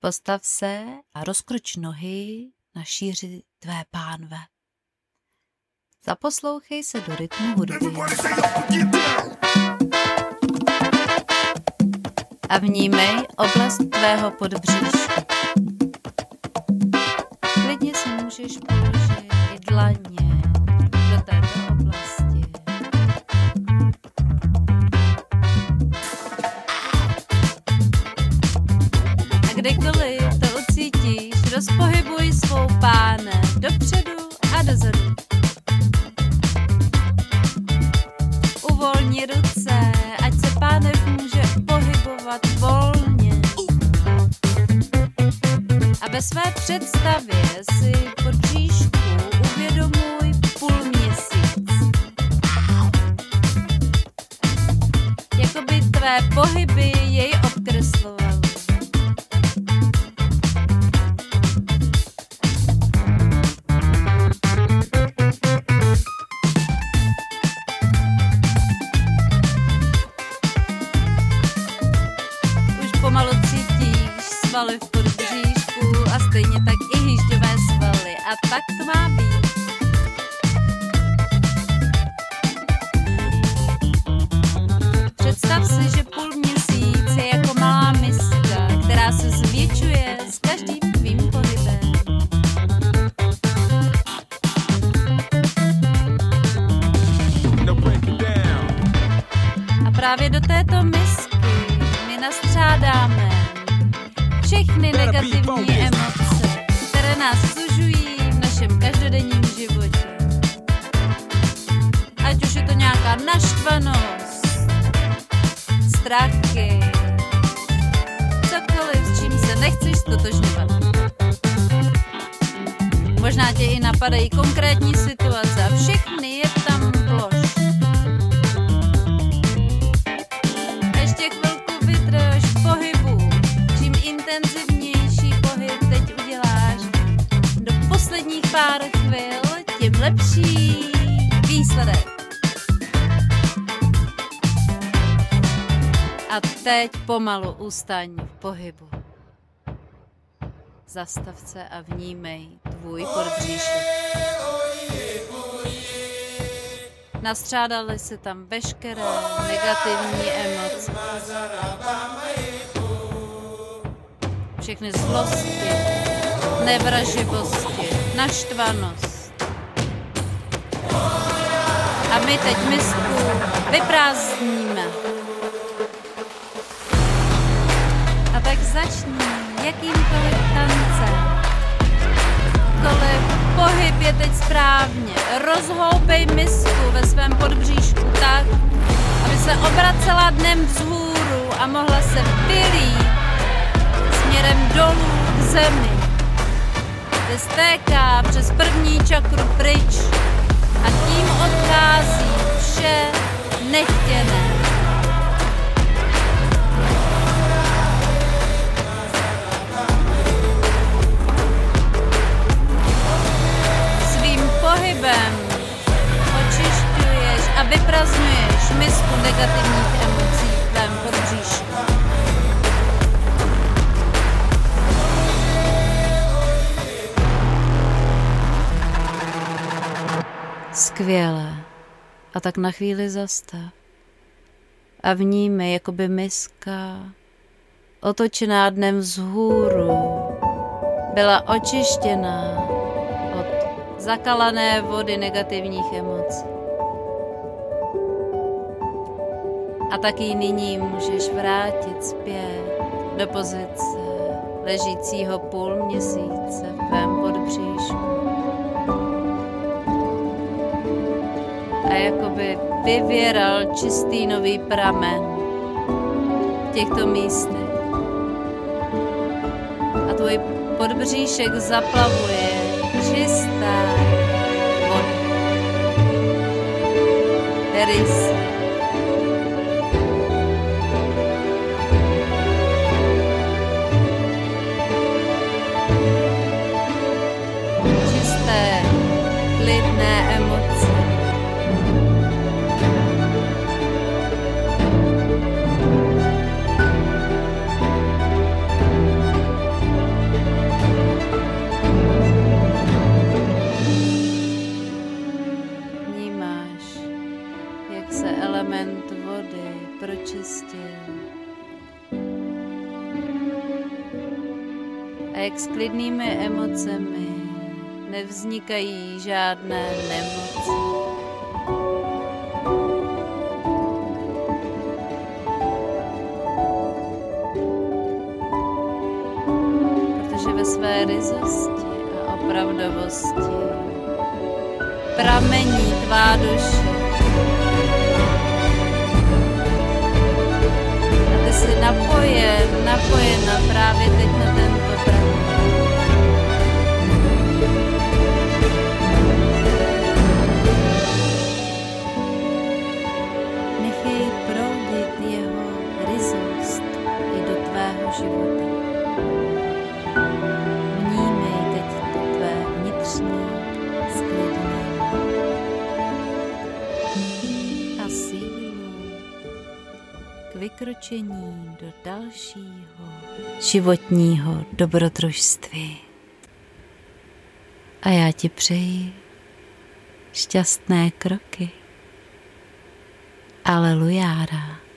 Postav se a rozkroč nohy na šíři tvé pánve. Zaposlouchej se do rytmu hudby. A vnímej oblast tvého podbříšku. Klidně si můžeš položit i dlaně představě si pod bříšku uvědomuj půl měsíc. Jako by tvé pohyby jej obkreslovaly. Už pomalu cítíš svaly v podbříšku a stejně tak i hýžďové svaly. A tak to má být. Představ si, že půl měsíc je jako malá miska, která se zvětšuje s každým tvým pohybem. Down. A právě do této misky my nastřádáme všechny negativní emoce, které nás sužují v našem každodenním životě. Ať už je to nějaká naštvanost, strachy, cokoliv, s čím se nechceš stotožňovat. Možná tě i napadají konkrétní situace a všechny lepší výsledek. A teď pomalu ustaň v pohybu. Zastav se a vnímej tvůj podbříšek. Nastřádaly se tam veškeré negativní emoce. Všechny zlosti, nevraživosti, naštvanost. My teď misku vyprázdníme. A tak začni jakýmkoliv tancem. Jakkoliv pohyb je teď správně. Rozhoupej misku ve svém podbříšku tak, aby se obracela dnem vzhůru a mohla se vylít směrem dolů k zemi. Kde stéká přes první čakru pryč a tím odchází vše nechtěné. Svým pohybem očišťuješ a vyprazňuješ misku negativních emocí v tvém podbříšku. Skvěle. A tak na chvíli zastav. A vnímej, jako by miska, otočená dnem vzhůru, byla očištěná od zakalané vody negativních emocí. A tak ji nyní můžeš vrátit zpět do pozice ležícího půl měsíce v tvém podbříšku. Jakoby vyvěral čistý nový pramen v těchto místech. A tvůj podbříšek zaplavuje čistá voda. Rys. A jak s klidnými emocemi nevznikají žádné nemoci. své ryzosti a opravdovosti pramení tvá duše. Vykročení do dalšího životního dobrodružství. A já ti přeji šťastné kroky. Alelujára.